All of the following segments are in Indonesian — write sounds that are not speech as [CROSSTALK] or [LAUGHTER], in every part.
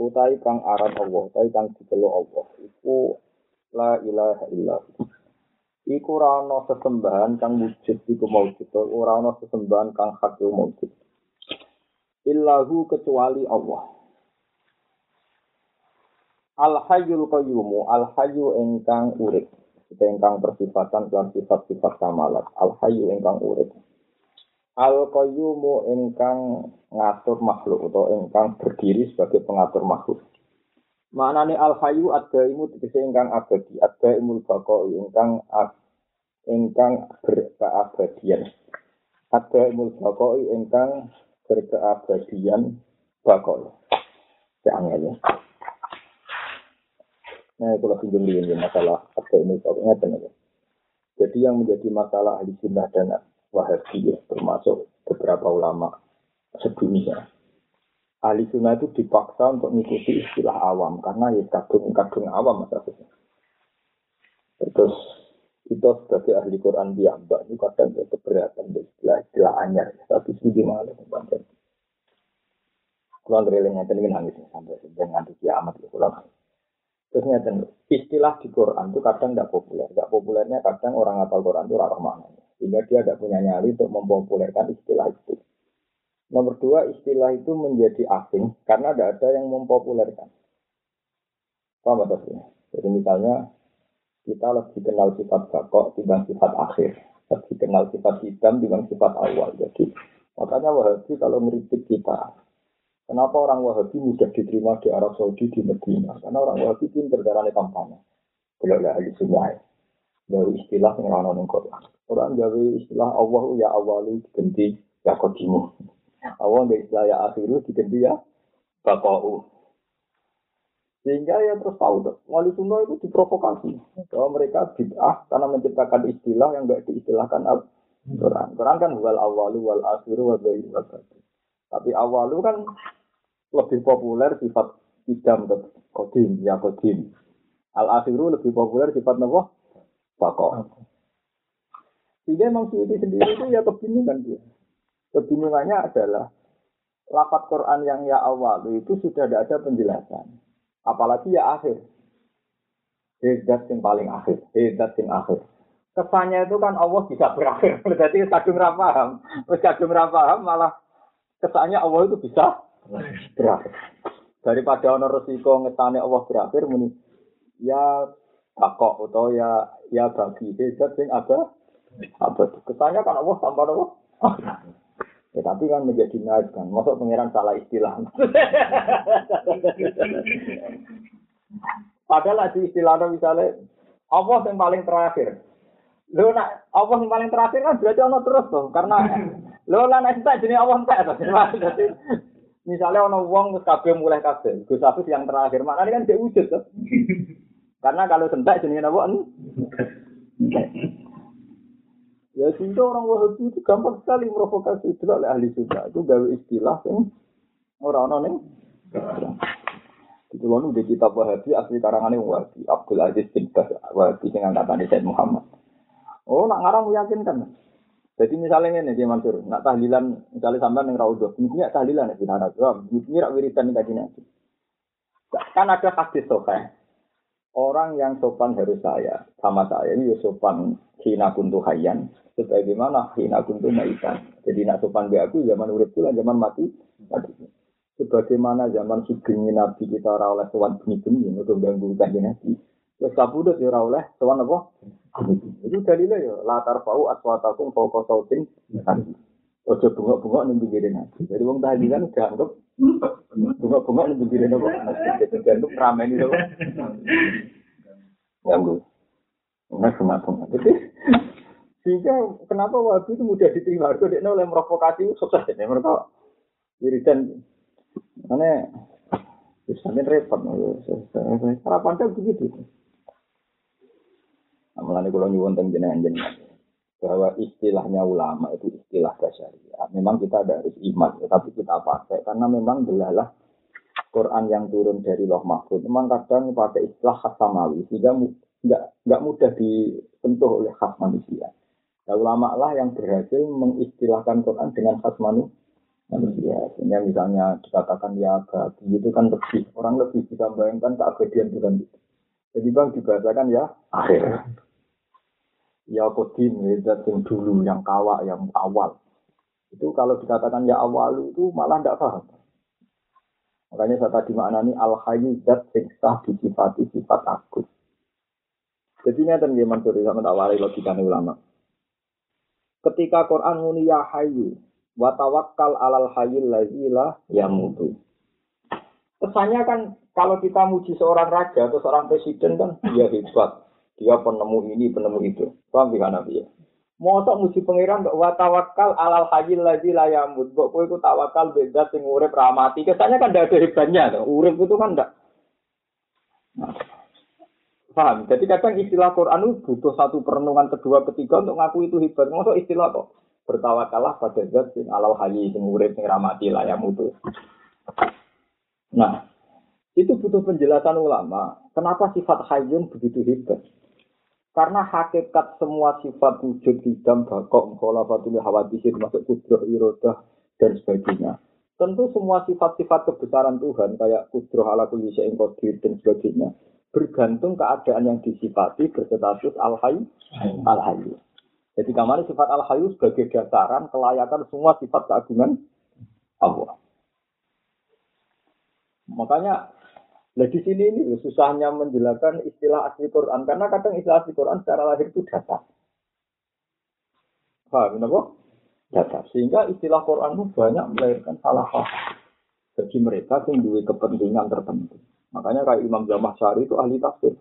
utawi kang aran Allah, utawi kang diceluk Allah, iku la ilaha illa Iku ora ana sesembahan kang wujud iku maujud, ora ana sesembahan kang hak iku maujud. Illahu kecuali Allah. Al hayyul qayyumu, al hayyu ingkang urip, ingkang bersifatan dengan sifat-sifat kamalat. Al hayyu ingkang urip. Al qayyumu ingkang ngatur makhluk atau ingkang berdiri sebagai pengatur makhluk. Maknane al hayyu adaimu tegese ingkang abadi, adaimul baqai ingkang ingkang berkeabadian. Adaimul baqai ingkang berkeabadian baqai. Jangan ya. Nah, kalau pinjam ini masalah adaimul baqai ngeten Jadi yang menjadi masalah ahli sunnah dan Wahabi ya, termasuk beberapa ulama sedunia. Ahli sunnah itu dipaksa untuk mengikuti istilah awam karena ya kadung-kadung awam maksudnya. Terus kita sebagai ahli Quran mbak itu kadang keberatan istilah istilah anyar tapi itu gimana teman-teman. Kalau ngereling ngeten ini nangis sampai dengan nanti kiamat ya pulang. Terus ngeten istilah di Quran itu kadang tidak populer. Tidak populernya kadang orang ngapal Quran itu rara maknanya. Sehingga dia tidak punya nyali untuk mempopulerkan istilah itu. Nomor dua, istilah itu menjadi asing karena tidak ada yang mempopulerkan. Paham maksudnya? Jadi misalnya kita lebih kenal sifat bakok dibanding sifat akhir. Lebih kenal sifat hitam dibanding sifat awal. Jadi makanya Wahabi kalau ngeritik kita, kenapa orang Wahabi mudah diterima di Arab Saudi di Medina? Karena orang Wahabi pinter darahnya kampanye. Belum ahli sunnah. Dari istilah yang rana Quran. Orang gawe istilah Allah ya awalu diganti ya kodimu. Allah dari istilah ya akhiru diganti ya bakau. Sehingga ya terus tahu tuh, wali sunnah itu diprovokasi. Bahwa mereka bid'ah karena menciptakan istilah yang enggak diistilahkan al Quran. Quran kan wal awalu wal akhiru wal bayi wal Tapi awalu kan lebih populer sifat idam kodim ya kodim. Al akhiru lebih populer sifat nawa bakau. Sehingga Imam Suyuti sendiri itu ya kebingungan dia. Kebingungannya adalah lapat Quran yang ya awal itu sudah tidak ada penjelasan. Apalagi ya akhir. Hedat yang paling akhir. Hedat yang akhir. Kesannya itu kan Allah bisa berakhir. [LAUGHS] Berarti kadung rapaham. Terus rapaham malah kesannya Allah itu bisa berakhir. Daripada ono resiko ngetane Allah berakhir muni ya bakok atau ya ya bagi hedat yang ada apa kesannya kan Allah tanpa Allah. Ya tapi kan menjadi naik kan. Masuk pangeran salah istilah. Padahal di istilahnya misalnya Allah yang paling terakhir. Lo nak Allah yang paling terakhir kan berarti Allah terus tuh karena lo lah nak tak jenis Allah tak misalnya ono wis kabeh mulai kabeh Gus yang terakhir makanya kan dia wujud tuh karena kalau sentak jenis apa Ya sehingga orang Wahabi itu gampang sekali provokasi itu oleh ahli sunnah itu gawe istilah yang orang-orang yang itu lalu di kitab Wahabi asli karangannya Wahabi Abdul Aziz bin Bas Wahabi dengan kata Said Muhammad. Oh nak ngarang meyakinkan. Jadi misalnya ini dia Mansur, nak tahlilan misalnya sampai yang raudhah, ini tahlilan ya jawab, ini rak wiridan kaji nanti. Kan ada hadis sokai, orang yang sopan harus saya sama saya ini sopan hina kuntu hayyan sebagaimana hina kuntu maitan jadi nak sopan be aku zaman urip kula zaman mati Sebagaimana zaman sugeng Nabi kita ora oleh sowan bengi-bengi untuk ganggu kanjeng Nabi. Wis kabudut ya ora oleh sowan apa? Itu dalilnya ya latar fau aswatakum fauqa sautin. Ojo bungok-bungok ning pinggire Nabi. Jadi wong tahlilan dianggap ning pinggire Nabi. Jadi dianggap rameni to. Ganggu. Nah, Jadi sehingga kenapa wabi itu mudah diterima? Itu dia oleh provokasi sukses ini mereka wiridan mana sampai repot cara pandang begitu. Mulanya kalau nyuwun tentang jenengan jenengan bahwa istilahnya ulama itu istilah syariah. Memang kita ada harus iman, tapi kita pakai karena memang delalah Quran yang turun dari Loh Mahfud. Memang kadang pakai istilah khas samawi sehingga nggak nggak mudah disentuh oleh khas manusia. Nah, ulama lah yang berhasil mengistilahkan Quran dengan khas manusia. Sehingga misalnya dikatakan ya berarti itu kan lebih orang lebih bisa bayangkan keabadian itu. Jadi bang dibahasakan ya akhir. Ya kodim, ya yang dulu, yang kawak, yang awal. Itu kalau dikatakan ya awal itu malah tidak paham. Makanya saya tadi maknani al-hayyu zat sing sah disifati sifat akut. Jadi ada yang Mansur sama tawari logika ulama. Ketika Quran muni ya hayyu wa tawakkal alal hayyil ladzi la yamutu. Kesannya kan kalau kita muji seorang raja atau seorang presiden kan dia hebat, dia penemu ini, penemu itu. Paham tidak Nabi ya? Mosok muji pangeran kok wa tawakkal alal hayyil ladzi la yamut. Kok kowe iku tawakal beda sing urip ramati. Kesannya kan tidak ada hebatnya. Urip itu kan tidak. Paham? Jadi kadang istilah Quran itu butuh satu perenungan kedua ketiga untuk ngaku itu hebat. Maksud istilah kok bertawakalah pada zat sing alal hayi sing urip sing ramati layam itu. Nah, itu butuh penjelasan ulama. Kenapa sifat hayyun begitu hebat? Karena hakikat semua sifat wujud hidam, bakok, kholafatul hawadisir, masuk kudroh, irodah, dan sebagainya. Tentu semua sifat-sifat kebesaran Tuhan, kayak kudroh ala kulli kodir, dan sebagainya bergantung keadaan yang disifati berstatus al-hayy al-hayy. Jadi kamar sifat al-hayy sebagai dasaran kelayakan semua sifat keagungan Allah. Makanya Nah di sini ini susahnya menjelaskan istilah asli Quran karena kadang istilah asli Quran secara lahir itu dasar. Paham kenapa? Dasar. Sehingga istilah Quran itu banyak melahirkan salah paham bagi mereka yang memiliki kepentingan tertentu. Makanya kayak Imam Syari itu ahli tafsir.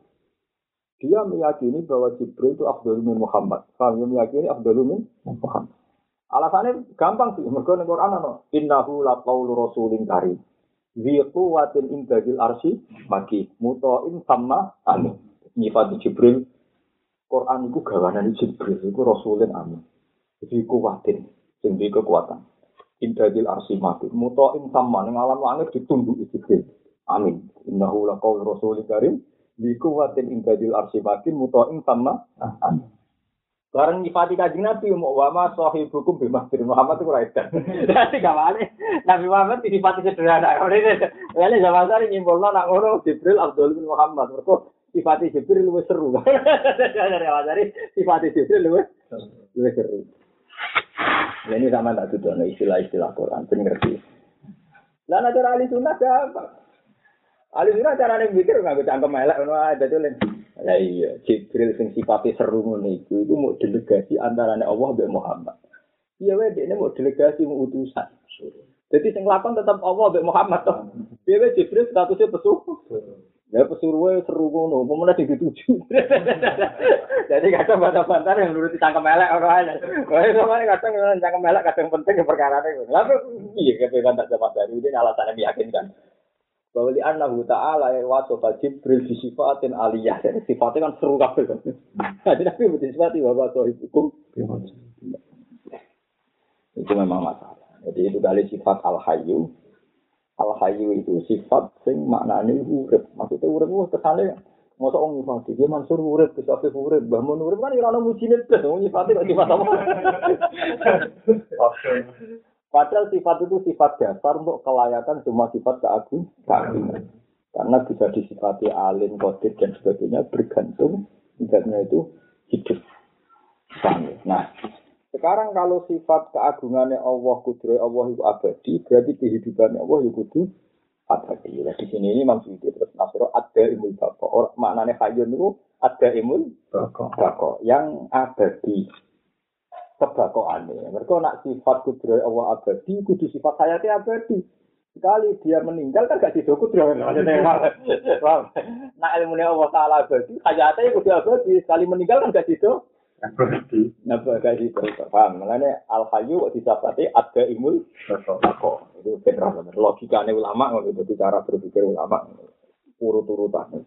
Dia meyakini bahwa Jibril itu Abdul min Muhammad. Kami meyakini Abdul min Muhammad. Alasannya gampang sih. Mereka Quran ano. Innahu laqawlu rasulin karim. Ziqu watin indadil arsi maki. Muto'in sama amin. Nyifat Jibril. Quran itu gawanan Jibril. Itu rasulin amin. Jadi kuwatin. Jadi kekuatan. Indadil arsi maki. Muto'in sama. Yang alam langit ditunduk Jibril. Amin. Innahu laqaul rasulil karim bi quwwatin indadil arsy makin muta'in sama amin. Bareng nyifati kanjeng Nabi mau wa ma sahibukum bi mahdir Muhammad itu ora edan. [LAUGHS] Dadi gak wale Nabi Muhammad disifati sederhana. [LAUGHS] Wale zaman sari nyimpulno nak ngono Jibril Abdul bin Muhammad. Mergo sifati Jibril luwih seru. [LAUGHS] Dari awal sifati Jibril luwih luwih seru. Ini sama tak tuh istilah-istilah Quran, ben ngerti. Lah nek ahli sunnah gampang. Ali cara carane mikir nggak bisa angkem elek ngono ae Lah iya, Jibril sing sifate seru ngono iku iku mau delegasi antarane Allah mbek Muhammad. Iya wae dekne mau delegasi mau utusan. Jadi sing lakon tetap Allah mbek Muhammad toh. Iya wae Jibril statusnya pesuruh. Ya pesuruhnya seru ngono, pemenang di tujuh. Jadi kadang bantah-bantah yang nuruti cangkem elek orang aja. Wah, sama kadang yang cangkem elek kadang penting yang perkara ini. Lalu iya, kebetulan tak dapat dari ini alasannya meyakinkan bahwa li annahu ta'ala ya wasofa Jibril di sifatin aliyah. Sifatnya kan seru kabel kan. Jadi nabi butuh sifat bahwa sohib hukum. Itu memang masalah. Jadi itu kali sifat al-hayyu. Al-hayyu itu sifat sing maknanya urip. Maksudnya urip itu kesannya Masa orang nyifati, dia mansur urip, bisa afif urip, bahmun urip kan irana mujinit, nyifati kok sifat apa? Padahal sifat itu sifat dasar untuk kelayakan semua sifat keagungan. Karena bisa disifati alim, kodir, dan sebagainya bergantung zatnya itu hidup. Nah, Sekarang kalau sifat keagungannya Allah, kudroy Allah itu abadi, berarti kehidupannya Allah itu kudu abadi. Nah, di sini ini maksudnya terus nasro ada imul bako. Orang maknanya hayun itu ada imul bako yang abadi. Kebakoannya. Mereka nak sifat kudroy Allah abadi, kudu sifat hayatnya abadi. Sekali dia meninggal kan gak dido kudroy. Nah ilmunya Allah Ta'ala abadi, hayatnya kudu abadi. Sekali meninggal kan gak dido Abadi. Napa gak itu paham? Makanya al hayu kok disabati ada imul. Itu logikanya ulama itu cara berpikir ulama urut-urutan.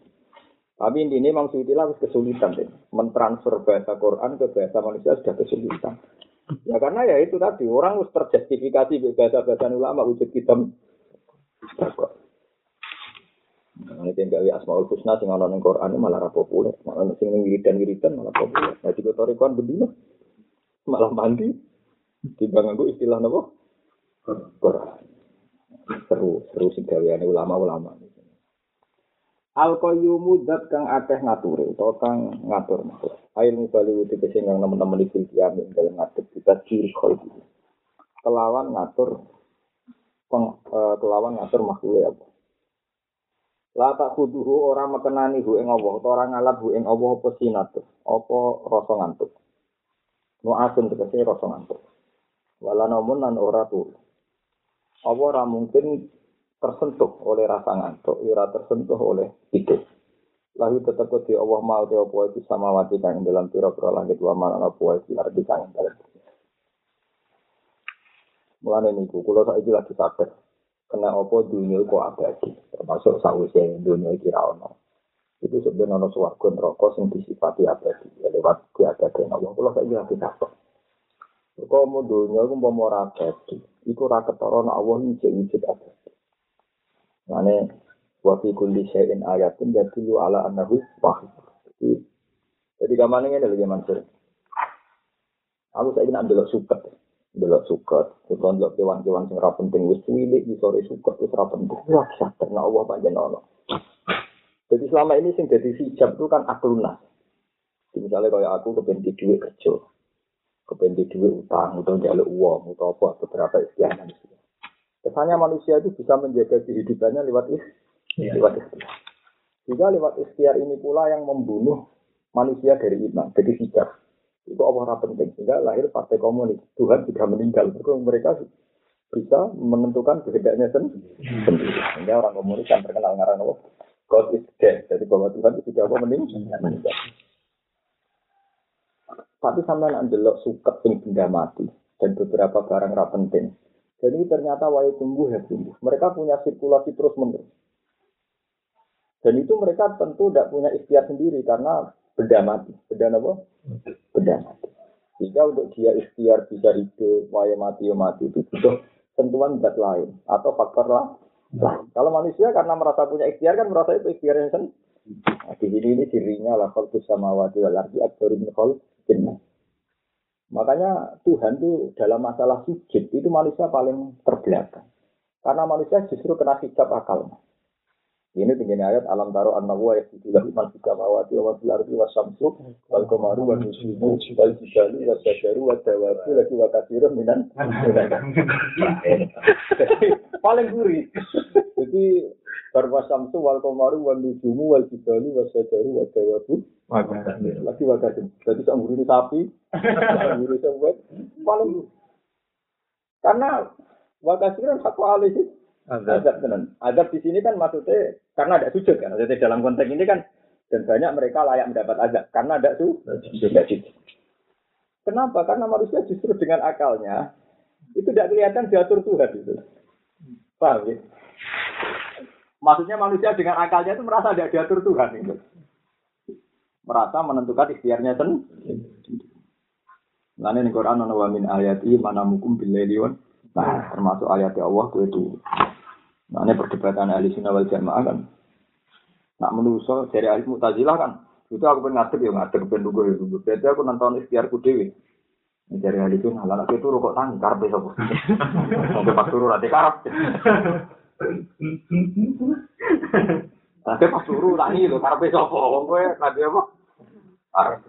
Tapi intinya Imam Suyuti lah kesulitan deh. Mentransfer bahasa Quran ke bahasa manusia sudah kesulitan. Ya karena ya itu tadi orang harus terjustifikasi bahasa-bahasa ulama wujud kitab. Nah, ini gawe asmaul husna sing ana ning Quran malah ra populer, malah sing ning wiridan-wiridan malah populer. Nah, jika torikon bedino malah mandi timbang nganggo istilah napa? Quran. Seru, seru sing gaweane ulama-ulama. Al qayyumu dat kang akeh ngature utawa kang ngatur makhluk. Ail mubali wuti sing kang teman-teman iki kiamin dalam ngatur kita ciri kholqi. Kelawan ngatur peng, uh, kelawan ngatur makhluk ya. La tak kuduhu ora mekenani hu ing Allah, utawa ora ngalap hu ing Allah apa sinatu, apa rasa ngantuk. Nu asun tegese rasa ngantuk. Wala namun lan ora turu. Apa ora mungkin tersentuh oleh rasa ngantuk, ora tersentuh oleh tidur. Lalu tetap di Allah mau te apa itu sama wati kang dalam pira-pira langit wa mal apa itu arti kang dalam. Mulane niku kula saiki lagi sadar kena apa dunia kok abadi termasuk sausnya dunia kira ono. Itu sebenarnya ono suwargo neraka sing disifati abadi ya lewat diabadi Allah. Kalau saya kira kita kok mau dunia itu mau ora abadi itu ora ketara Allah ini wujud Mane wa fi kulli syai'in ayatun yadullu ala annahu wahid. Jadi, jadi gamane ngene lho Mansur. Aku saiki nak ndelok suket delok suket, utawa ndelok kewan-kewan sing ora penting wis di sore suket wis ora penting. Wah, sadar nek Allah panjen ono. Jadi selama ini sing dadi hijab itu kan akluna. Misalnya kayak aku kepengen duit kerja, kepengen duit utang, atau jalur uang, atau apa, beberapa istilah. Kesannya manusia itu bisa menjaga kehidupannya lewat is, yeah. lewat ikhtiar. Juga lewat ikhtiar ini pula yang membunuh manusia dari iman, jadi hijab. Itu Allah penting. Sehingga lahir partai komunis. Tuhan sudah meninggal. Mereka bisa menentukan kehendaknya sendiri. Sehingga orang komunis yang terkenal ngarang Allah. God is dead. Jadi bahwa Tuhan itu tidak meninggal. Tapi sampai nak jelok suket sing benda mati dan beberapa barang ra penting. Jadi ternyata wae tumbuh ya tumbuh. Mereka punya sirkulasi terus menerus. Dan itu mereka tentu tidak punya ikhtiar sendiri karena benda mati. Benda apa? Benda mati. Jika untuk dia ikhtiar bisa hidup, waya mati, ya mati itu butuh tentuan zat lain atau faktor lah. Nah, kalau manusia karena merasa punya ikhtiar kan merasa itu ikhtiarnya sendiri. Nah, di sini ini dirinya lah kalau sama wadi wal arti akbaru min Makanya Tuhan itu dalam masalah sujud itu manusia paling terbelakang. Karena manusia justru kena hijab akalnya. Ini tingginya ayat alam taro anna wa yasidu lahu man fis samawati wa fil ardi wa samsu wal qamaru wa nujumu wal jibalu wa syajaru wa dawabu lagi wa katsirun minan paling gurih. Jadi barwa samsu wal qamaru wa nujumu wal jibalu wa syajaru wa dawabu lagi wa katsirun. Jadi sak ini sapi, sak nguri paling karena wa katsirun hak alih Azab tenan. Azab di sini kan maksudnya karena ada sujud kan. Maksudnya dalam konteks ini kan dan banyak mereka layak mendapat azab karena ada sujud. Kenapa? Karena manusia justru dengan akalnya itu tidak kelihatan diatur Tuhan itu. Paham ya? Maksudnya manusia dengan akalnya itu merasa tidak diatur Tuhan itu. Merasa menentukan ikhtiarnya sendiri. Nah ini Quran ana wa min ayati mana mukum bil Nah, termasuk ayat Allah itu Nah, ini perdebatan ahli sunnah wal jamaah kan. Nak menuso dari ahli mutazilah kan. Itu aku pengen ngadep ya ngadep pengen nunggu ya nunggu. Jadi aku nonton ikhtiarku dewi. Dari ahli sunnah. Lalu aku turu kok tangi karpe sopo. Sampai pas turu nanti karep. Tapi pas turu tangi lo karpe sopo. Wong kowe nanti apa? Karep.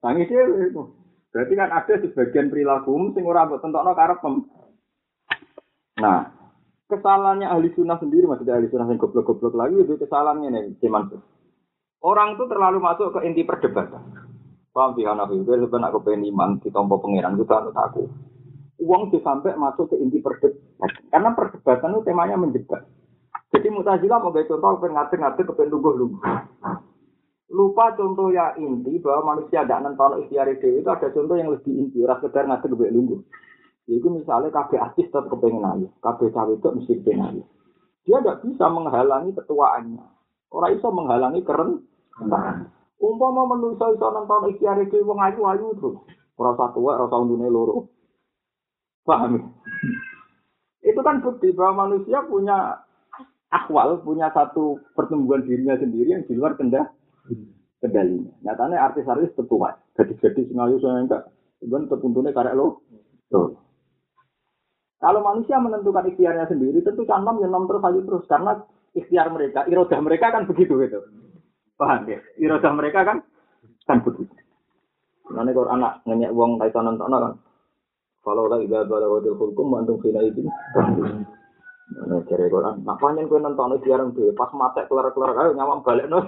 Tangi dewi itu. Berarti kan ada sebagian perilaku sing ora mbok tentokno karepem. Nah, kesalahannya ahli sunnah sendiri maksudnya ahli sunnah yang goblok-goblok lagi itu kesalahannya nih cuman orang tuh terlalu masuk ke inti perdebatan paham sih anak itu sebenarnya aku pengen iman di tompo pangeran itu tak aku uang tuh sampai masuk ke inti perdebatan karena perdebatan itu temanya menjebak jadi mutazilah mau contoh pengen ngatir-ngatir kepengen lungguh-lungguh lupa contoh ya inti bahwa manusia tidak nonton ikhtiar itu ada contoh yang lebih inti ras sekedar ngatir kepengen lungguh itu misalnya KB artis tetap kepengen ayu, KB cawe itu mesti kepengen ayu. Dia tidak bisa menghalangi ketuaannya. Orang bisa menghalangi keren. Umpama manusia iso nonton ikhtiar iki wong ayu-ayu terus. Ora satu wae ora undune loro. Paham? Itu kan bukti bahwa manusia punya akwal, punya satu pertumbuhan dirinya sendiri yang di luar kendali kendalinya. Nyatanya artis-artis tetua, gadis-gadis ngayu saya enggak, cuman tertuntutnya karek lo. Kalau manusia menentukan ikhtiarnya sendiri, tentu kan nom ya nom terus aja terus karena ikhtiar mereka, irodah mereka kan begitu gitu. Paham ya? Irodah mereka kan kan begitu. Nanti kalau anak nanya uang kaitan nonton kan, kalau lagi gak ada wakil hukum, mantung fina itu. Nah, cari Quran. Nah, kue nonton itu jarang tuh. Pas mata keluar keluar ayo nyamam balik no.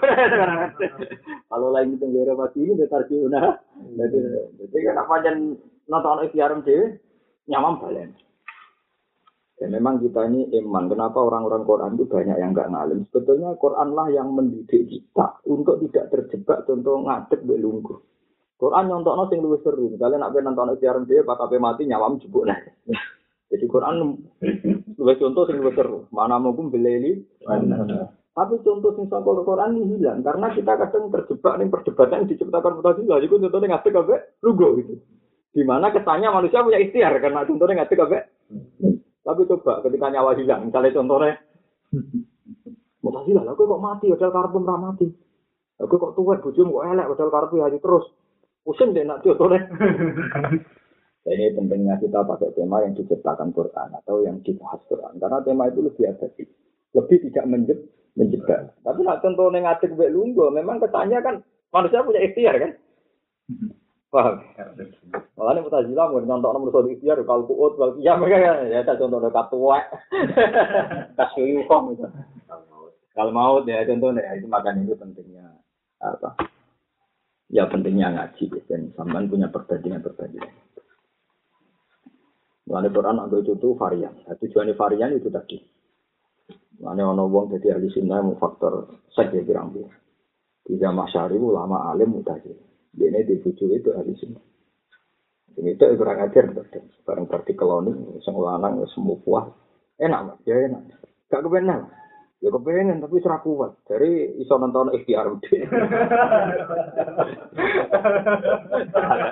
[LAUGHS] Kalau lain itu nggak mati ini tarik nah. Jadi, jadi kan panjang nonton itu jarang tuh nyamam balik. Ya memang kita ini iman. Kenapa orang-orang Quran itu banyak yang nggak ngalim? Sebetulnya Quran lah yang mendidik kita untuk tidak terjebak contoh ngadek belunggu. Quran nyontok sing luwih seru. Misalnya nak nonton siaran dia pas ape mati nyawam jebuk nah. [LAUGHS] Jadi Quran luwih contoh sing luwih seru. Mana mungkin beleli. Tapi contoh sing saka Quran ini hilang karena kita kadang terjebak nih perdebatan yang diciptakan mutazilah. Jadi contohnya ngadek ape lugu gitu. Di mana kesannya manusia punya ikhtiar karena contohnya ngadek ape tapi coba ketika nyawa hilang, misalnya contohnya, Mutasilah, aku kok mati, padahal karpet ora mati. Aku kok tua, bujum kok elek, padahal karpet hari terus. Pusing deh nak contohnya. [LAUGHS] ini pentingnya kita pakai tema yang diciptakan Quran atau yang dibahas Quran. Karena tema itu lebih efektif. Lebih tidak menjeb, menjebak. Tapi nak contohnya ngatik bek lunggo, memang kesannya kan manusia punya ikhtiar kan. Paham? Malah ini mutazila mau nyontok nomor satu ikhtiar kalau kuut kalau iya mereka ya ya kita contoh dekat tua kasih gitu. Kalau mau ya contohnya itu makan itu pentingnya apa? Ya pentingnya ngaji dan sampean punya perbandingan perbandingan. Mulane Quran anggo itu tuh varian. Nah, tujuannya varian itu tadi. Mulane ono wong jadi ahli sunnah mau faktor saja pirang-pirang. Tidak masyari ulama alim mutazila. Ini di bucu itu ahli sunnah. Ini itu kurang ajar berarti keloni, sang lanang semua puas. Enak ya enak. Gak kepengen Ya kepengen tapi serah kuat. Dari iso nonton ikhtiar udah. [LAUGHS]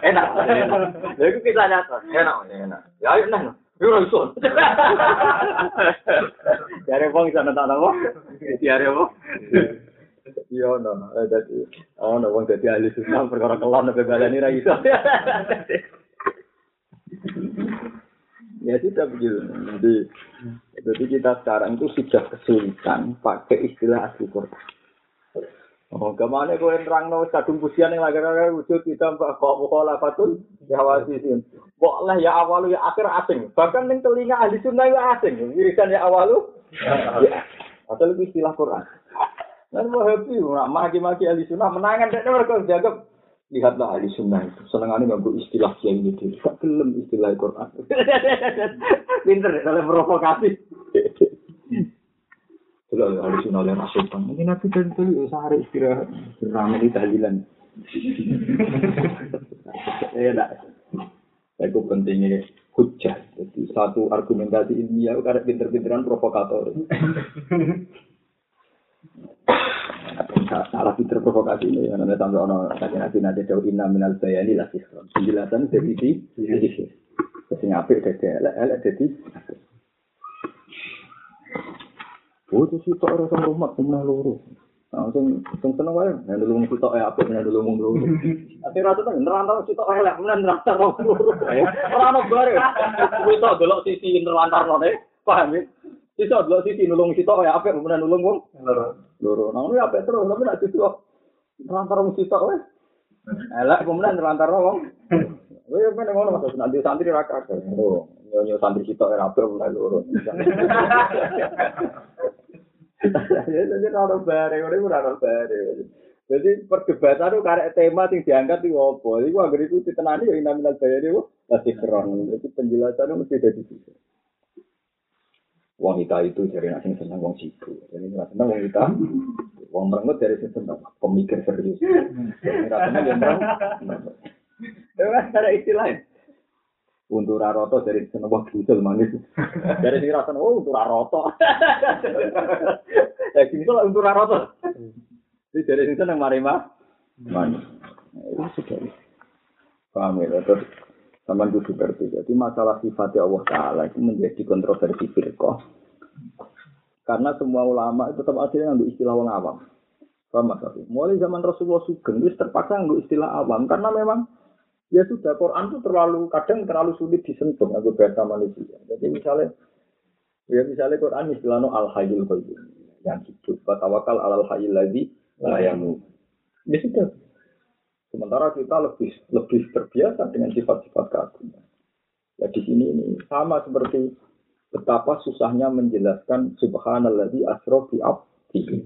enak, enak. Ya kita nyata. Enak, enak. Ya enak. Ya ora iso. Dari wong iso nonton apa? Ikhtiar apa? Iya, no, jadi, oh, no, wong jadi ahli sunnah perkara kelon sampai balani ra iso. ya sudah begitu. Jadi, jadi kita sekarang itu sudah kesulitan pakai istilah asli Quran. Oh, ke mana kau yang terang no kadung pusian yang lagi lagi wujud kita mbak kok mukola fatul ya wasisin. Boleh ya awalu ya akhir asing. Bahkan yang telinga ahli sunnah ya asing. Wirisan ya awalu. Ya. Atau lebih istilah Quran. Dan mau happy, maki-maki ahli sunnah menangan, dan mereka jaga. Lihatlah ahli sunnah itu, senangannya nggak istilah kiai ini, gak gelem istilah Quran. [LAUGHS] Pinter kalau provokasi. Kalau ahli sunnah yang masuk bang, ini nabi dan tadi sehari istirahat, ramai di tahlilan. Ya, enggak. Itu pentingnya hujah. Jadi satu argumentasi ilmiah karena pinter-pinteran provokator. salah pinter provokasi ini ya nanti sampai ono sakit nanti nanti jauh inna minal bayani lah sih penjelasan dari di sing apik dadi elek elek dadi Oh, itu sih orang sama rumah punya luru. Langsung sing seneng wae, nek dulu mung sitok ya apik nek dulu mung luru. Ati rata to nerantau sitok elek, men nerantau luru. Ora ono bare. Kuwi tok delok sisi nerlantar ne, paham ya? Iso dua sisi nulung sitok ya apa kemudian nulung wong. Loro. Nah ini apa terus tapi nak sitok. Lantar wong sitok wes. Elak kemudian lantar wong. Oh ya mana ngono Mas nanti santri ra kabeh. Oh, nyonya santri sitok era abro mulai loro. Jadi ora bare, ora ora bare. Jadi perdebatan itu karek tema yang diangkat itu apa? Iku agar itu ditenani yang nominal bayar itu masih keren. Jadi penjelasan itu mesti dari situ. Wong kita itu dari nasi senang wong sibuk. Jadi nggak senang wong kita. Wong merengut dari sisi senang pemikir serius. Nggak senang wong merengut. Ada istilahnya. Untuk raroto dari seneng wong bucel manis. Dari sini rasanya oh untuk raroto. Ya [LAUGHS] gini kalau untuk raroto. Jadi dari sini seneng marima. Manis. Itu sudah. Paham ya? Terus sama kudu ngerti. Jadi masalah sifatnya Allah Ta'ala itu menjadi kontroversi firqah. Karena semua ulama itu tetap akhirnya ngambil istilah orang awam. Paham Mas? Mulai zaman Rasulullah Sugeng itu terpaksa ngambil istilah awam. Karena memang ya sudah Quran itu terlalu kadang terlalu sulit disentuh aku bahasa manusia. Jadi misalnya ya misalnya Quran istilahnya al hayyul qayyum yang hidup tawakal alal hayyul ladzi la yamut. Ya sudah. Sementara kita lebih lebih terbiasa dengan sifat-sifat keagungan. Ya di sini ini sama seperti betapa susahnya menjelaskan subhanalladzi asra bi abdihi.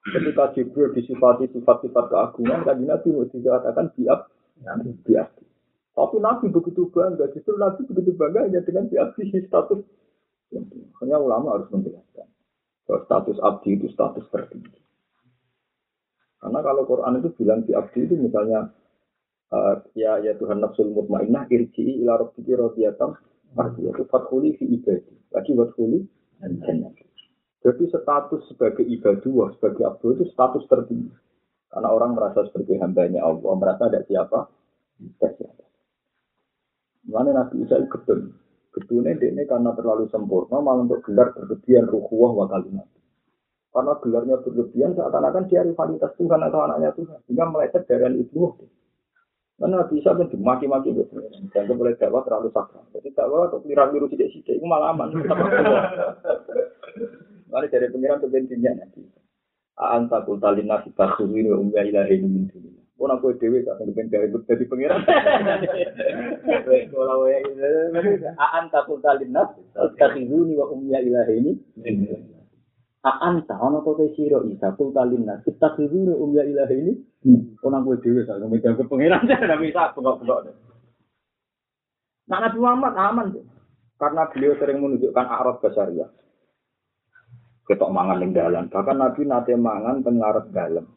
Ketika Jibril disifati sifat-sifat keagungan, tadi Nabi dikatakan bi abdi. Tapi Nabi begitu bangga, justru Nabi begitu bangga hanya dengan bi abdihi status. Hanya ulama harus menjelaskan. Bahwa status abdi itu status tertinggi. Karena kalau Quran itu bilang di abdi itu misalnya uh, ya ya Tuhan nafsul mutmainnah irji'i ila rabbiki radiyatan mardiyah itu fathuli fi ibadi. Lagi fathuli jannah. Jadi status sebagai ibadah, sebagai abdi itu status tertinggi. Karena orang merasa sebagai hambanya Allah, merasa ada siapa? Ada siapa. Mana Nabi Isa itu gedun. Gedunnya ini karena terlalu sempurna, malah untuk gelar berlebihan ruhuwah wa kalimat. Karena gelarnya berlebihan seakan-akan dia rivalitas Tuhan atau anaknya Tuhan. Sehingga meleset dari itu. Karena bisa kan dimaki-maki gitu. Dan boleh dakwah terlalu sakral. Jadi dakwah atau pilihan biru tidak sidik itu malah aman. [LAUGHS] Mari dari pengiran ke bensinnya nanti. Anta kultalin nasi ini umya ilahi min dunia. Pun aku dewi tak pengen dari dari pengiran. [LAUGHS] Kalau ya, anta kultalin nasi ini wa umya ilahi ini. Anta ana to te sira isa kul kalina kita sirune um ya ilahi ini ana kowe dhewe sak ngomong ke pangeran ora [LAUGHS] bisa bengok-bengok. Nah Nabi Muhammad aman deh. Karena beliau sering menunjukkan arab basaria. Ketok mangan ning dalan, bahkan Nabi nate mangan teng ngarep dalem.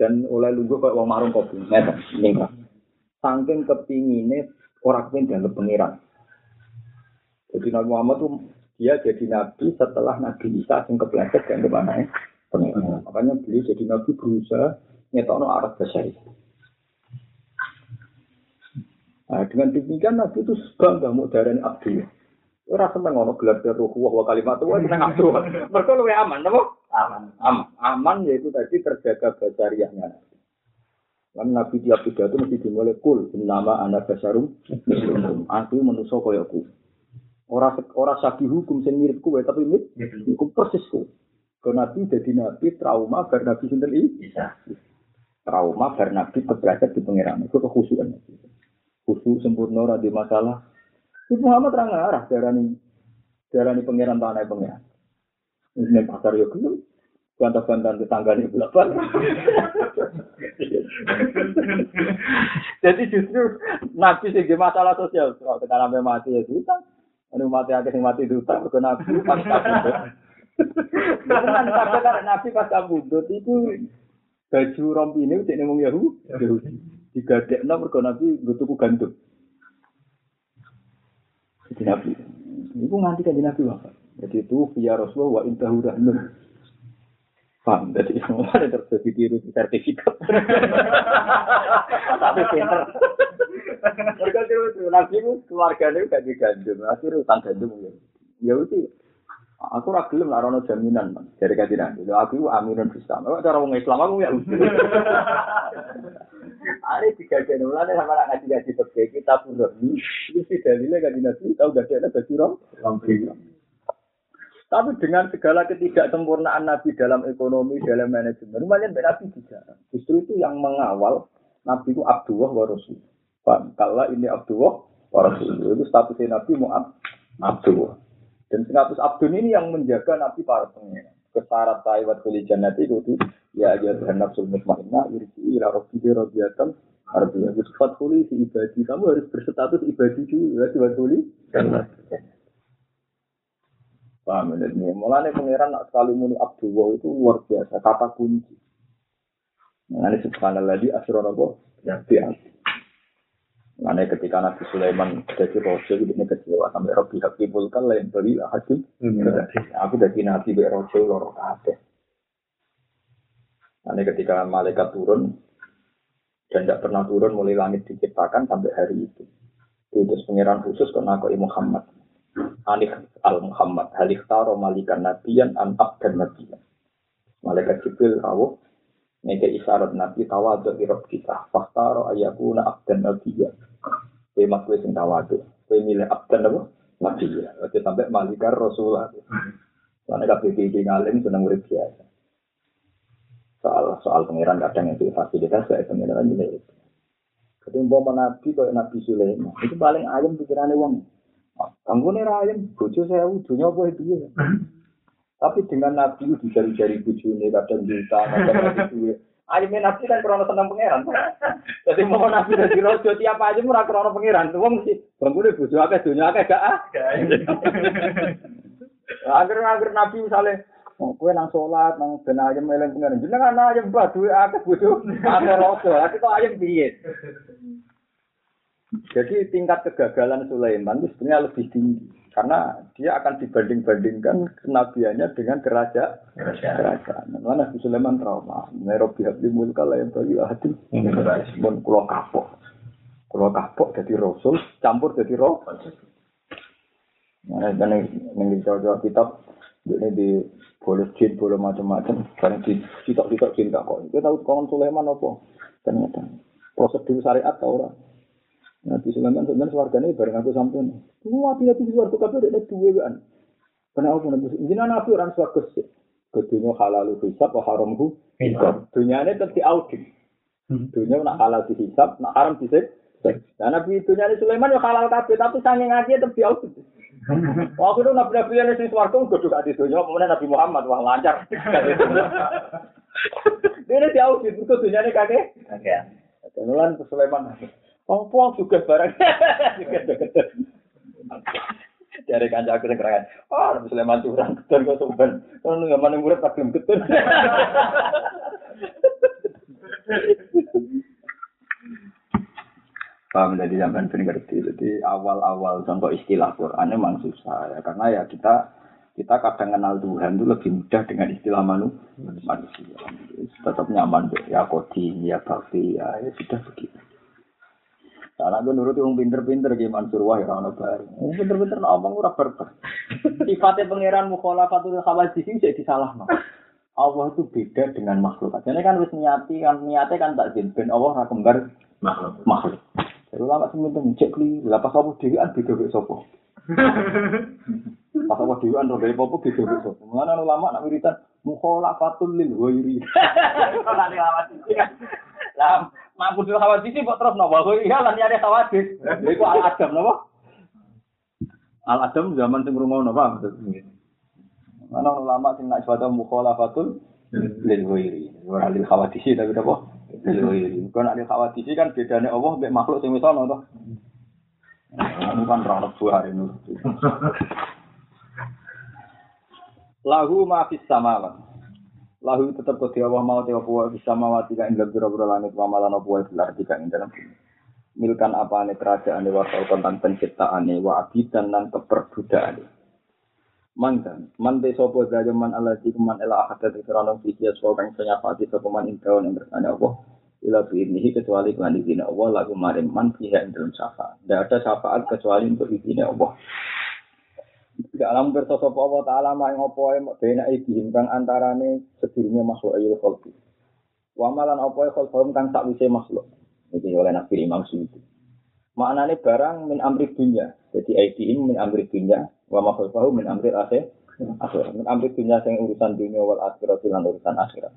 Dan oleh lungguh kok wong marung kopi, ngeten ning Saking kepingine ora kepen dalem pangeran. Jadi Nabi Muhammad tuh dia jadi nabi setelah Nabi Isa yang kepleset dan ke mana ya. Makanya beliau jadi nabi berusaha nyetokno arah besar. Nah, dengan demikian Nabi itu bangga mau darani abdi. Ora seneng ngono gelar ruh wa kalimat wa seneng abdi. [LAUGHS] Mergo luwe aman, napa? Aman. Aman, aman yaitu tadi terjaga basariahnya Nabi. Kan Nabi tiap pidato mesti dimulai kul nama anak basarum Aku manusia koyoku. Ora ora sabi hukum sing mirip kowe tapi mirip hukum persis kowe. Kau nabi jadi nabi trauma bar nabi sinten iki? Trauma bar nabi keberatan di pangeran. Itu kekhusuan nabi. Khusus sempurna ora di masalah. Ibu Muhammad terang arah darani darani pangeran tanah pangeran. Ini pasar yo kulo. Bantah-bantahan tetangganya belakang. Jadi justru nabi sing masalah sosial. Kalau tekan mati ya susah. Anu mati akeh sing mati duta mergo nabi pas kabudut. Karek nabi pas kabudut iku baju rompi ini nemung Yahu, Yahudi. Digadekno mergo nabi nggo tuku gandum. Jadi nabi. Iku nganti kan nabi wafat. Jadi itu via Rasulullah wa intahu rahmur. Paham, jadi semua [LAUGHS] ada terjadi tiru sertifikat. [LAUGHS] Tapi pinter. Mereka nabi itu keluarganya gak digandum, akhirnya utang gandum ya. Ya udah, aku ragilem lah rono jaminan man. dari kaji nabi. Aku aminun Islam. Aku cara orang Islam aku ya [LAUGHS] udah. Ada tiga jenulan sama anak ngaji ngaji sebagai kita pun. Ini sih dalilnya kaji nabi tahu gak ada baju rom. Tapi dengan segala ketidaksempurnaan Nabi dalam ekonomi, dalam manajemen, lumayan Nabi juga. Justru itu yang mengawal Nabi itu Abdullah wa Rasul. Pak, kalau ini Abdullah, para itu statusnya Nabi Muhammad Abdullah. Dan status Abdul ini yang menjaga Nabi para pengiran. Kesarat taiwat kuli jannati itu ya aja Tuhan nafsul mutmainnah irji ila rabbi radiyatan artinya itu fathuli si ibadi. Kamu harus berstatus ibadi juga ya fathuli jannat paham ini mulanya pangeran nak sekali muni Abdullah itu luar biasa kata kunci. Ini subhanallah di asrono ya biasa Mana ketika Nabi Sulaiman jadi rojo, ini kecewa sampai Robi Hakimul kan lain beri hakim. Aku jadi Nabi be rojo loro kabeh. Mana ketika malaikat turun dan tidak pernah turun mulai langit diciptakan sampai hari itu. Itu pengiran khusus ke Nabi Muhammad. Anik al Muhammad halik taro malikan nabiyan an abdan nabiyan. Malaikat Jibril rawuh Nege isyarat Nabi tawadu irab kita. Faktaro ayakuna abdan nabiyan. Kue mas kue sing tawadu. Kue milih abdan apa? Nabi ya. Oke sampai malikar Rasulullah. Karena kabeh iki ngalim seneng urip biasa. Soal soal pangeran kadang itu fasilitas kayak pangeran ini. Jadi mau nabi kayak Nabi Sulaiman itu paling ayam pikirannya wong. Kamu nih ayam, bojo saya udunya apa ya. Tapi dengan Nabi itu jari-jari bujune kadang juta, kadang lagi duit. Alimnya nabi kan krono seneng pangeran. Jadi mau nabi dari rojo tiap aja murah krono pangeran. Tuh mesti bangunnya bujuk akeh dunia akeh gak ah. [LAUGHS] Agar nabi misalnya Oh, kue nang sholat, nang ben ayam meleng pengen. Jenengan ayam bah duwe akeh bojo, akeh rojo. Tapi kok ayam piye? Jadi tingkat kegagalan Sulaiman itu sebenarnya lebih tinggi karena dia akan dibanding-bandingkan kenabiannya dengan kerajaan. Kerajaan. Mana Nabi Sulaiman trauma. Nairobi habli mulka yang bagi hati. Pun kulo kapok. Kulo kapok jadi rasul, campur jadi roh. Nah, dan yang jawab kitab ini di boleh jin, boleh macam-macam. Karena di citok-citok cinta kok. Kita tahu kawan Sulaiman apa? Ternyata prosedur syariat tau orang. Nabi Sulaiman sebenarnya suarganya bareng aku sampai nih. Semua hati hati suarga kabel ada dua kan. Karena aku nabi jinan nabi orang suarga sih. Kedunya halal hisab atau haram hu hisab. Dunia ini tetap audit. Hmm. Dunia nak halal dihisab, nak haram disik. Nah nabi dunia ini Sulaiman ya halal kabel tapi sange ngaji tetap audit. [LAUGHS] Waktu itu nabi nabi yang di suarga gue juga di dunia. Kemudian Nabi Muhammad wah lancar. [LAUGHS] Dia ini audit itu dunia ini kakek. Kakek. Kemudian Sulaiman. Apa juga barang. [LAUGHS] Dari kanca aku sing kerangan. Oh, Nabi Sulaiman curang keton kok sumben. Kalau nggak mana murid tak belum keton. [LAUGHS] Paham jadi zaman ben ngerti. Jadi awal-awal contoh istilah Quran memang susah ya karena ya kita kita kadang kenal Tuhan itu lebih mudah dengan istilah manu, manusia. Tetap nyaman ya kodi, ya bakti, ya, ya sudah begitu. Karena gue nurut yang pinter-pinter di Mansur Wah ya ono bareng. Pinter-pinter nak omong ora berber. Sifatnya pangeran mukhalafatul khawajisin jadi salah no. Allah itu beda dengan makhluk. Jadi kan harus niati kan niatnya kan tak ben Allah ora kembar makhluk. Makhluk. Jadi lama sementing cek li, lah pas apa dhewe an beda kok sapa. [LAUGHS] Pas apa dhewe an dari apa beda kok sapa. Mana ulama nak wiritan mukhalafatul lil ghairi. [LAUGHS] Ora. Lah mampu dulu khawatir kok terus nopo kok iya lan ada khawatir. Iku al adam nopo? Al adam zaman sing rumah nopo maksud Mana ulama sing nak suatu mukhalafatul lil ghairi. Ora lil khawatir tapi apa? Lil ghairi. Kok nak lil khawatir kan bedane Allah mbek makhluk sing wis ana to. Ini kan rana hari ini. [LAUGHS] Lahu ma fis samawat. Lahu tetap kau Allah mau tiap puas bisa mawati kan dalam biro-biro langit wamalan apa wae belar tiga ing dalam milkan apa ane kerajaan dewa tentang penciptaan wa abidan dan keperbudakan Mangkan, man de sopo saja man ala di man ela ahad dari kerana fikir sopo yang saya fati sopo man intaun yang bersama Allah ila ini kecuali kelan izin Allah lagu marim man yang dalam syafaat. Tidak ada syafaat kecuali untuk izin Allah. Tidak alam bersosok Allah Ta'ala yang apa yang bena ibihim kang antarane sedurunge makhluk ayul khalqi. Wa malan apa yang khalqum kang sakwise makhluk. Ini oleh Nabi Imam Suyuti. Maknane barang min amri dunya. Jadi ibihim min amri dunya wa makhluk min amri akhir. Akhir. Min amri dunya sing urusan dunia wal akhirat lan urusan akhirat.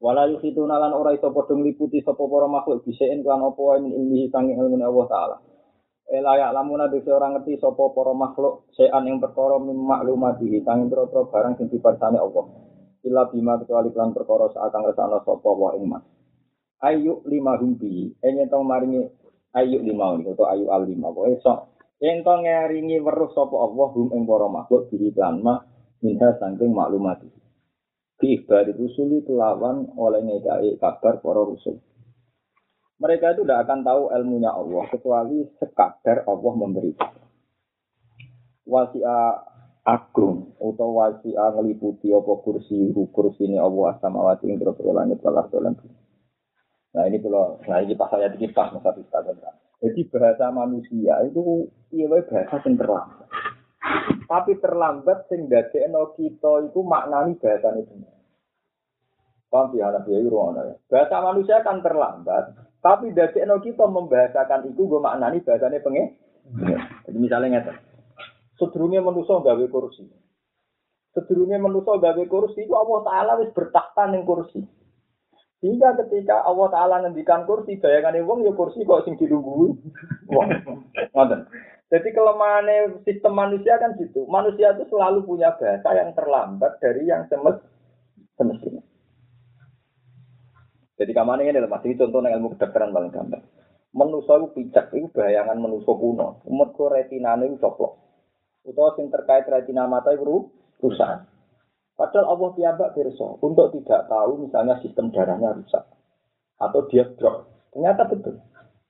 Wala yukhituna lan ora iso padha ngliputi sapa para makhluk bisain kan wae min ilmihi sanging ilmu Allah taala. Ela ya lamuna dhewe ora ngerti sapa para makhluk sean ing perkara min maklumati sanging pira-pira barang sing diparsane Allah. Ila bima kecuali lan perkara sakang resana sapa wa ing. Ayu lima humbi, enyen tong maringi ayu lima ini atau ayu al lima. Pokoknya sok yang tong ngeringi weruh sapa Allah hum ing para makhluk diri lan mah minha sangking maklumati. Diibari rusuli kelawan oleh ngedai kabar para rusul. Mereka itu tidak akan tahu ilmunya Allah kecuali sekadar Allah memberi. Wasi'a agung atau wasi'a ngeliputi apa kursi kursi ini Allah asamawati yang berapa langit balas dalam Nah ini kalau nah ini pas saya kita masa kita Jadi bahasa manusia itu iya bahasa yang terlambat. Tapi terlambat sing dadekno kita itu maknani bahasa itu. Paham ya anak ya Bahasa manusia kan terlambat, tapi dadekno kita membahasakan itu gue maknani bahasane pengen. Jadi misalnya ngeten. Sedurunge manusia gawe kursi. Sedurunge manusia gawe kursi itu Allah taala wis bertakhta ning kursi. Sehingga ketika Allah Ta'ala ngendikan kursi, bayangan wong ya kursi kok sing dilungguhi. Wong. Jadi kelemahan sistem manusia kan gitu. Manusia itu selalu punya bahasa yang terlambat dari yang semestinya. Jadi kamane ini masih contoh ilmu kedokteran paling gampang. Manusia itu pijak, itu bayangan manusia kuno. Ku retina itu coplok. Utawa sing terkait retina mata itu rusak. Padahal Allah piyambak berso untuk tidak tahu misalnya sistem darahnya rusak atau dia drop. Ternyata betul.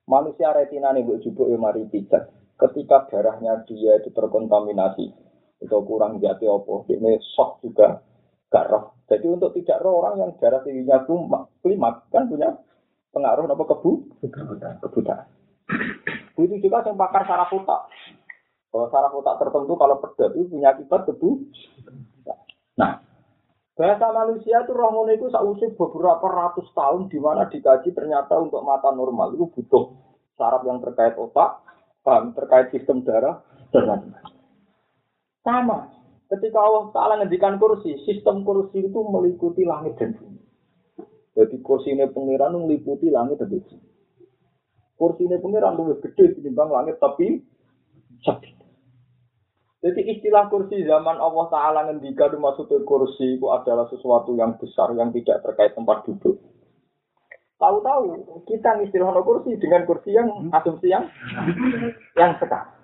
Manusia retina nih bu jubuk ya mari pijak ketika darahnya dia itu terkontaminasi atau kurang jati opo, ini shock juga gak roh. Jadi untuk tidak roh orang yang darah tingginya klimak kan punya pengaruh apa kebu kebutaan. Itu juga yang pakar saraf otak. Kalau saraf otak tertentu kalau pedas itu punya akibat kebu. Nah, bahasa manusia itu roh itu seusai beberapa ratus tahun di mana dikaji ternyata untuk mata normal itu butuh saraf yang terkait otak, paham terkait sistem darah dan lain-lain. Sama. Ketika Allah Ta'ala ngendikan kursi, sistem kursi itu meliputi langit dan bumi. Jadi kursi ini pengiran meliputi langit dan bumi. Kursi ini pengiran lebih gede dibanding langit tapi sakit. Jadi istilah kursi zaman Allah Ta'ala ngendikan maksudnya kursi itu adalah sesuatu yang besar yang tidak terkait tempat duduk. Tahu-tahu kita istilah kursi dengan kursi yang hmm. asumsi yang yang sekarang.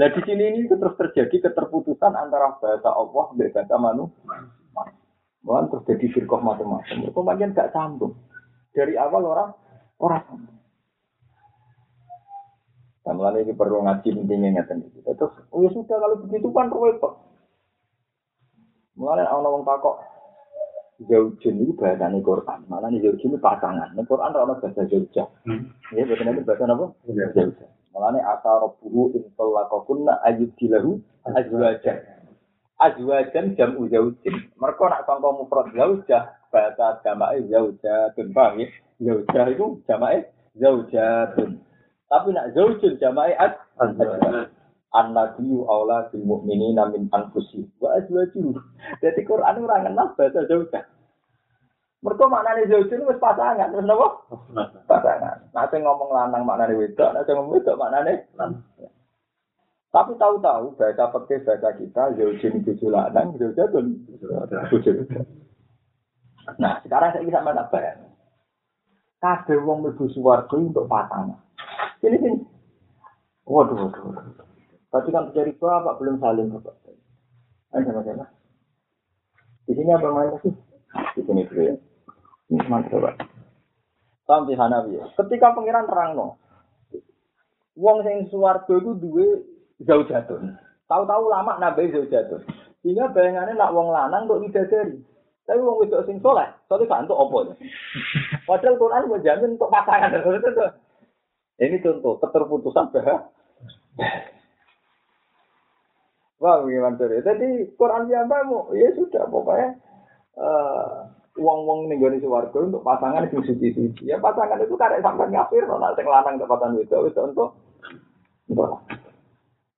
Nah di sini ini terus terjadi keterputusan antara bahasa Allah dan bahasa manusia. Bahkan terjadi firqah macam-macam. Kemudian gak sambung. Dari awal orang orang sambung. Nah, ini perlu ngaji intinya ngeten itu. Terus, oh ya sudah kalau begitu kan repot. Mulai orang-orang takok, Zaujun itu bahasa ini Quran. Malah ini Zaujun itu pasangan. Ini Quran ada bahasa Zaujah. Hmm. Ya, bahasa bahasa apa? Zaujah. Malah ini ata robbuhu intolakokunna ayub dilahu azwajan. Azwajan jam Zaujin. Mereka nak sangka mufrad Zaujah. Bahasa jama'i Zaujah. Paham ya? Zaujah itu jama'i Zaujah. Tapi nak Zaujun jama'i azwajan. An-Nabiyu aula bil mu'minina min anfusi wa azwaju. Jadi Quran ora kenal bahasa zaujah. Mereka maknanya zaujun wis pasangan, terus napa? Pasangan. Nah sing ngomong lanang maknanya wedok, nah sing ngomong wedok maknanya lanang. Tapi tahu-tahu bahasa peke bahasa kita zaujun itu lanang, zaujun bojo. Nah, sekarang saya bisa mana bayang. Kabeh wong mlebu swarga untuk pasangan. Ini sini. Waduh, waduh, waduh. Tapi kan terjadi bapak belum saling bapak. Ayo sama-sama. Di sini apa main sih? Di sini dulu ya. Mantap coba. Sampai Hanafi. Ketika pangeran terang no, Wong sing suwargo itu dua jauh jatuh. Tahu-tahu lama nabi jauh jatuh. Sehingga bayangannya nak wong lanang untuk dari. Tapi wong wedok sing soleh, soalnya kan untuk opo. Padahal Quran menjamin untuk pasangan. [LAUGHS] Ini contoh keterputusan bahasa. [LAUGHS] Wah, gimana tuh? Jadi Quran yang mau, ya sudah pokoknya uh, uang-uang nih gue warga untuk pasangan itu suci-suci. Ya pasangan itu karek sampai ngapir, nona sing lanang pasangan itu itu untuk.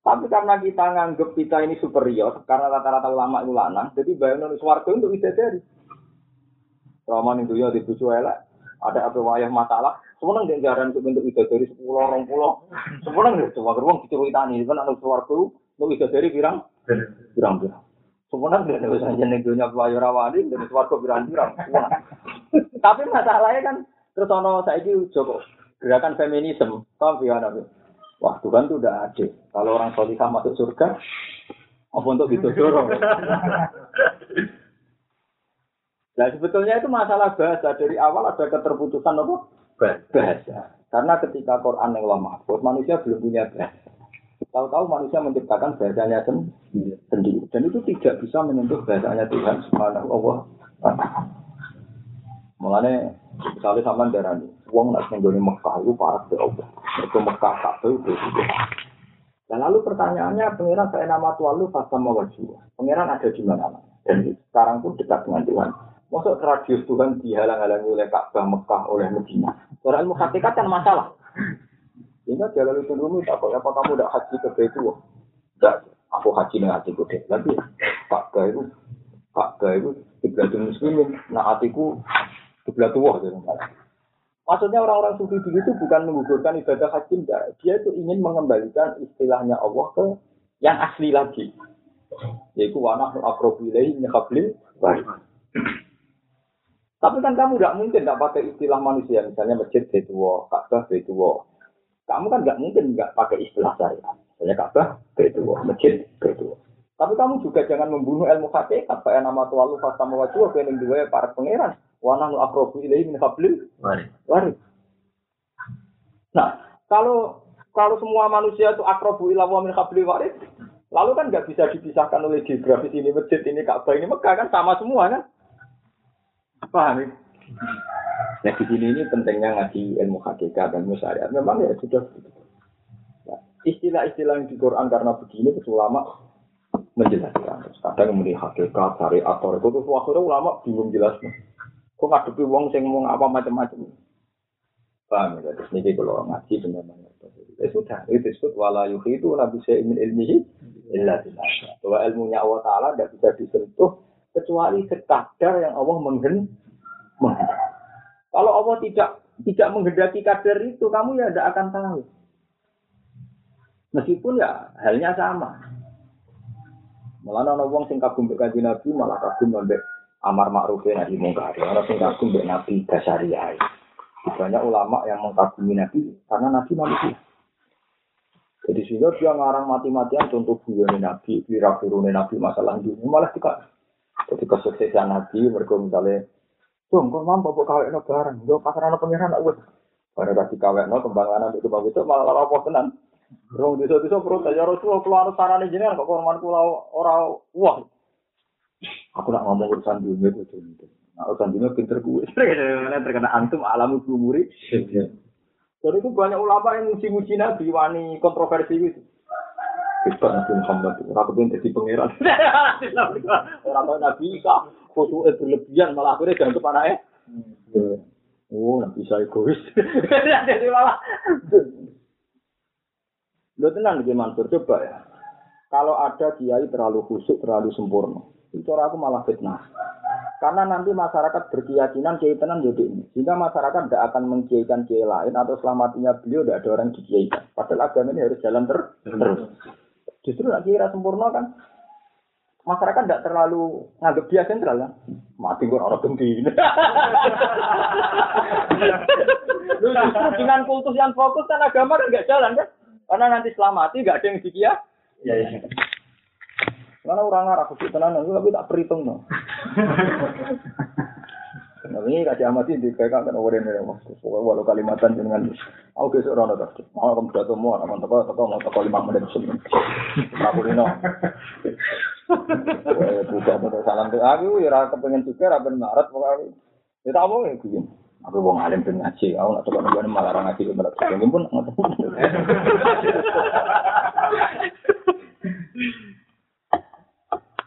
Tapi karena kita nganggep kita ini superior, karena rata-rata ulama itu lanang, jadi bayangin warga untuk dari. Selama ning dunya di elek, ada apa wayah masalah, semeneng dia jaran untuk bentuk dari sepuluh orang pulau, semeneng dia coba gerbong diceritani, kan anak suaraku, untuk dari pirang, pirang Semeneng dia bisa jeneng dunia wayah rawani, dari pirang. Tapi masalahnya kan terus ono saya ini Joko gerakan feminisme, paham ya nabi? Wah Tuhan tuh udah ada. Kalau orang solihah masuk surga, apa untuk dorong? Nah sebetulnya itu masalah bahasa dari awal ada keterputusan apa? Bahasa. Karena ketika Quran yang lama, manusia belum punya bahasa. Tahu-tahu manusia menciptakan bahasanya sendiri. Dan itu tidak bisa menyentuh bahasanya Tuhan Subhanahu wa Mulanya misalnya sama darah ini, uang nak menggoni Mekah itu parah ke Allah. Itu Mekah satu itu. Dan lalu pertanyaannya, pangeran saya nama Tuhan lu fasa wajib. Pangeran ada di mana? Dan sekarang pun dekat dengan Tuhan. Masuk radius Tuhan dihalang-halangi oleh Ka'bah Mekah oleh Medina. Soal ilmu hakikat kan masalah. Ingat jalan itu dulu, tak apa kamu tidak haji ke Betul? Tidak, aku haji dengan hatiku deh. Tapi Ka'bah itu, Ka'bah itu kiblatul muslimin. Nah hatiku kiblat tua. Maksudnya orang-orang sufi dulu itu bukan menggugurkan ibadah haji, enggak. Dia itu ingin mengembalikan istilahnya Allah ke yang asli lagi. Yaitu wanah akrobilai nyekabli tapi kan kamu nggak mungkin nggak pakai istilah manusia, misalnya masjid Betuwo, Ka'bah Betuwo. Kamu kan nggak mungkin nggak pakai istilah saya. Misalnya Ka'bah Betuwo, masjid Betuwo. Tapi kamu juga jangan membunuh ilmu hakikat. Kayak nama Tuhan lu fasta mewajua, kening dua para pangeran. Wana nu akrobu ilahi min hablil. Wari. Nah, kalau kalau semua manusia itu akrobu ilah wa min hablil waris, lalu kan nggak bisa dipisahkan oleh geografis ini masjid ini Ka'bah ini Mekah kan sama semua kan? Paham ya? Nah di sini ini pentingnya ngaji ilmu hakikat dan musyariat. Memang ya sudah nah, istilah-istilah yang di Quran karena begini itu ulama menjelaskan. Kadang kemudian hakikat, syariat, atau itu tuh akhirnya ulama bingung jelasnya. Kok ngadepi wong sing ngomong apa macam-macam. Paham ya? Terus ini kalau ngaji benar-benar. Ya sudah, itu disebut wala itu nabi min ilmihi illa billah. Bahwa ilmunya Allah Ta'ala tidak bisa disentuh kecuali sekadar yang Allah menghendaki kalau Allah tidak tidak menghendaki kadar itu, kamu ya tidak akan tahu. Meskipun ya halnya sama. Malah ana wong sing kagum mbek Kanjeng Nabi malah kagum mbek amar ma'ruf nahi mungkar. Ana sing kagum mbek Nabi Basyariah. Banyak ulama yang mengkagumi Nabi karena Nabi manusia. Jadi sehingga dia ngarang mati-matian contoh buyone Nabi, kira Nabi masalah dunia malah tidak. Jadi kesuksesan Nabi mereka misalnya Dong, kok mampu bapak kawin no bareng. Yo pasar anak pengiran nak wes. Bareng kasih kawin no kembang anak itu malah apa tenan. Rong desa desa perut aja Rasul keluar sarane jenengan kok korban kula ora wah. Aku nak ngomong urusan dunia itu tuh. Nah, urusan dunia pinter gue. [LAUGHS] terkena antum alam kuburi. Jadi itu banyak ulama yang muji-muji Nabi, wani kontroversi gitu. Kita Nabi Muhammad, orang kemudian jadi pangeran. [LAUGHS] Orang tahu Nabi Isa, foto itu berlebihan, malah akhirnya jangan ke anaknya. Oh, Nabi Isa egois. [LAUGHS] Jadi malah. Lo tenang di Mansur, coba ya. Kalau ada kiai terlalu khusyuk, terlalu sempurna, itu orang aku malah fitnah. Karena nanti masyarakat berkeyakinan kiai tenan jadi ini. Sehingga masyarakat tidak akan mengkiaikan kiai lain atau selamatinya beliau tidak ada orang dikiaikan. Padahal agama ini harus jalan ter terus. Justru nak kira sempurna kan masyarakat tidak terlalu nganggap dia sentral kan. Mati gue orang genti. justru dengan kultus yang fokus kan agama kan nggak jalan kan. Karena nanti setelah mati nggak ada yang dikia. Ya, ya. Karena orang Arab itu tenan, tapi tak perhitung no. Nah, ini kasih amati di kayak kan orang ini mas. Walau Kalimantan dengan aku besok orang ada. Mau kamu jatuh mau, kamu toko toko mau toko lima menit sebelum. Aku ini no. Bukan untuk salam tuh. Aku ya rasa pengen juga, rasa marat pokoknya. Ya tak mau ya Aku wong alim ben ngaji, aku nak coba nunggu malah orang ngaji berat. Ini pun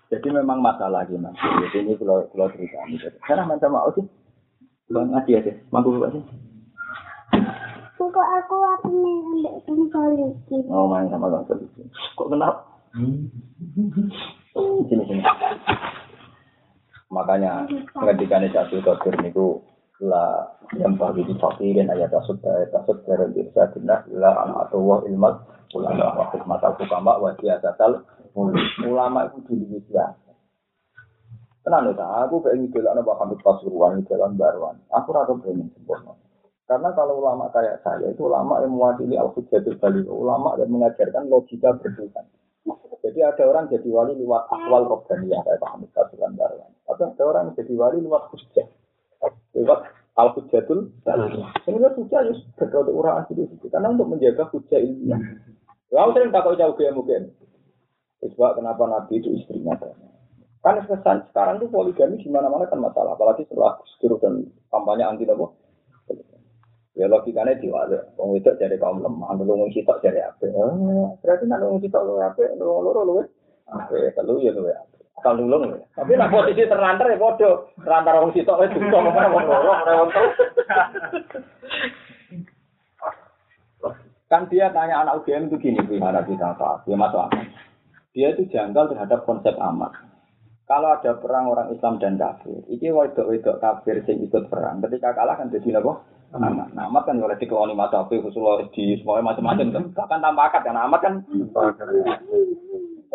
Jadi memang masalah mas. Jadi ini kalau kalau cerita ini. Karena macam mau sih. Bang ngaji aja. Mampu bapak sih. Kok aku apa nih ambek polisi? Oh main sama bang polisi. Kok kenal? Sini sini. Makanya ketika nih Abdul Qadir niku la yang bagi di fakirin ayat tasud ayat tasud dari bisa dinah la anak atau wah ulama wa hikmat al hukama wa siyasatal ulama itu dulu biasa. Tenang ya, aku pengen jalan Pak Hamid Pasuruan, jalan Baruan. Aku rasa pengen sempurna. Karena kalau ulama kayak saya itu ulama yang mewakili al-hujjatul balik, ulama yang mengajarkan logika bertuhan. Jadi ada orang jadi wali lewat akwal robbaniyah kayak Pak Hamid Pasuruan ada orang jadi wali lewat hujjah. Lewat al-hujjatul balik. Ini kan hujjah ya berkata orang asli itu. Karena untuk menjaga hujjah ilmiah. Lalu sering takut jauh ke mungkin. Sebab kenapa Nabi itu istrinya banyak. Kan kesan sekarang tuh poligami di mana-mana kan masalah, apalagi setelah Gus dan kampanye anti apa. Ya logikanya diwale, wong itu jadi kaum lemah, nulung sitok jadi apa? Berarti nak nulung sitok lu apa? Nulung loro lu apa? Kalau ya lu Asal nulung ya. Tapi nak posisi terlantar ya bodoh. Terlantar wong sitok itu tuh mana wong loro, mana wong Kan dia tanya anak UGM itu gini, gimana kita saat dia masuk akal. Dia itu janggal terhadap konsep amat. Kalau ada perang orang Islam dan kafir, ini wedok-wedok kafir yang ikut perang. Ketika kalah kan jadi apa? Amat. Nah, amat kan oleh dikeloni mata khususnya di semuanya macam-macam. Kan. Bahkan tanpa akad kan amat kan.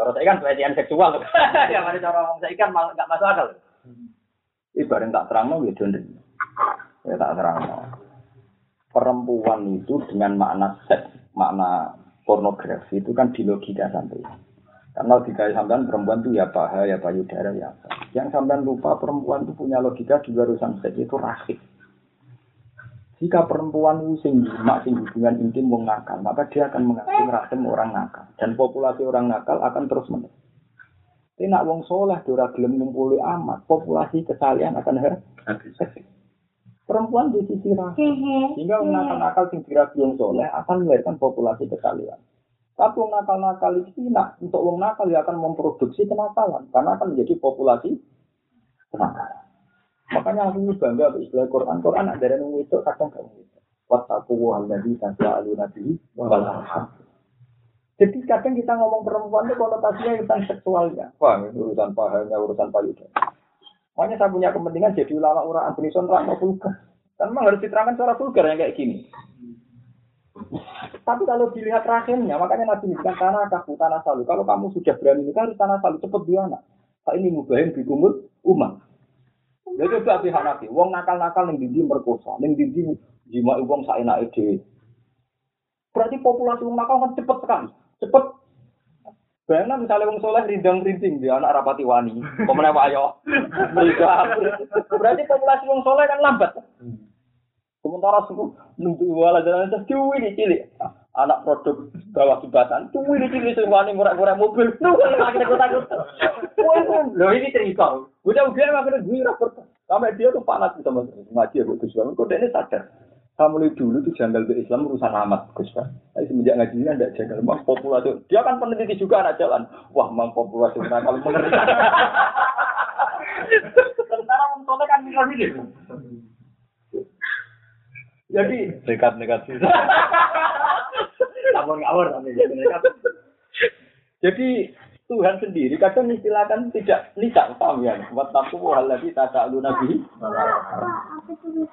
Kalau saya kan pelecehan seksual. [LAUGHS] ya mana cara ngomong saya kan nggak masuk akal. Ibarat tak terang mau gitu Ya tak terang Perempuan itu dengan makna seks, makna pornografi itu kan di logika sampai. Karena logika sampean perempuan itu ya paha, ya payudara, ya apa. Yang sampean lupa perempuan itu punya logika juga urusan seks itu rahim. Jika perempuan itu sing mak sing hubungan intim wong nakal, maka dia akan mengasih rahim orang nakal dan populasi orang nakal akan terus menerus. Tapi nak wong soleh dora gelem ngumpuli amat, populasi kesalian akan habis. Perempuan di sisi rahim, sehingga wong nakal-nakal sing dirabi wong soleh akan melahirkan populasi kesalian. Tapi wong nakal-nakal itu nak untuk wong nakal ya akan memproduksi kenakalan karena akan menjadi populasi kenakalan. Makanya aku bangga istilah Quran. Quran ada yang itu kadang kamu itu. Wattaku wahalladhi tasyalu nabi walhamdulillah. Jadi kadang kita ngomong perempuan itu konotasinya tentang seksualnya. Wah, ini urusan pahanya, urusan payudara. Makanya saya punya kepentingan jadi ulama orang Antonison atau vulgar. Kan memang harus diterangkan secara vulgar yang kayak gini. Tapi kalau dilihat rahimnya, makanya Nabi kan tanah kaku, tanah salu. Kalau kamu sudah berani nikah harus tanah salu, cepet dia anak. Pak ini mubahin kumul umat. Ya coba pihak Nabi, wong nakal-nakal yang dindi merkosa, yang dindi jima wong enak ide. Berarti populasi wong nakal kan cepet sekali, cepet. Bayangkan misalnya wong soleh rindang rinting dia anak rapati wani, pemenang ayo. Berarti populasi wong soleh kan lambat. Sementara suku nunggu wala jalan itu cuwi di cilik. Anak produk bawah jembatan, cuwi di cilik semuanya murah-murah mobil. Nunggu akhirnya gue takut. Loh ini cerita. Udah udah akhirnya gue rapor. Sampai dia tuh panas sama ngaji ya Gus Bang. Kok dia sadar. Kamu mulai dulu tuh janggal ke Islam urusan amat Gus Bang. Tapi semenjak ngaji ini tidak janggal. Mas populasi. Dia kan peneliti juga anak jalan. Wah, mang populasi nakal mengerikan. Sementara mentolnya kan misal ini. Jadi nekat nekat [LAUGHS] sih. ngawur ngawur Jadi Tuhan sendiri kadang istilahkan tidak nisan paham ya. Wattaku hal lagi tak nabi. Apa itu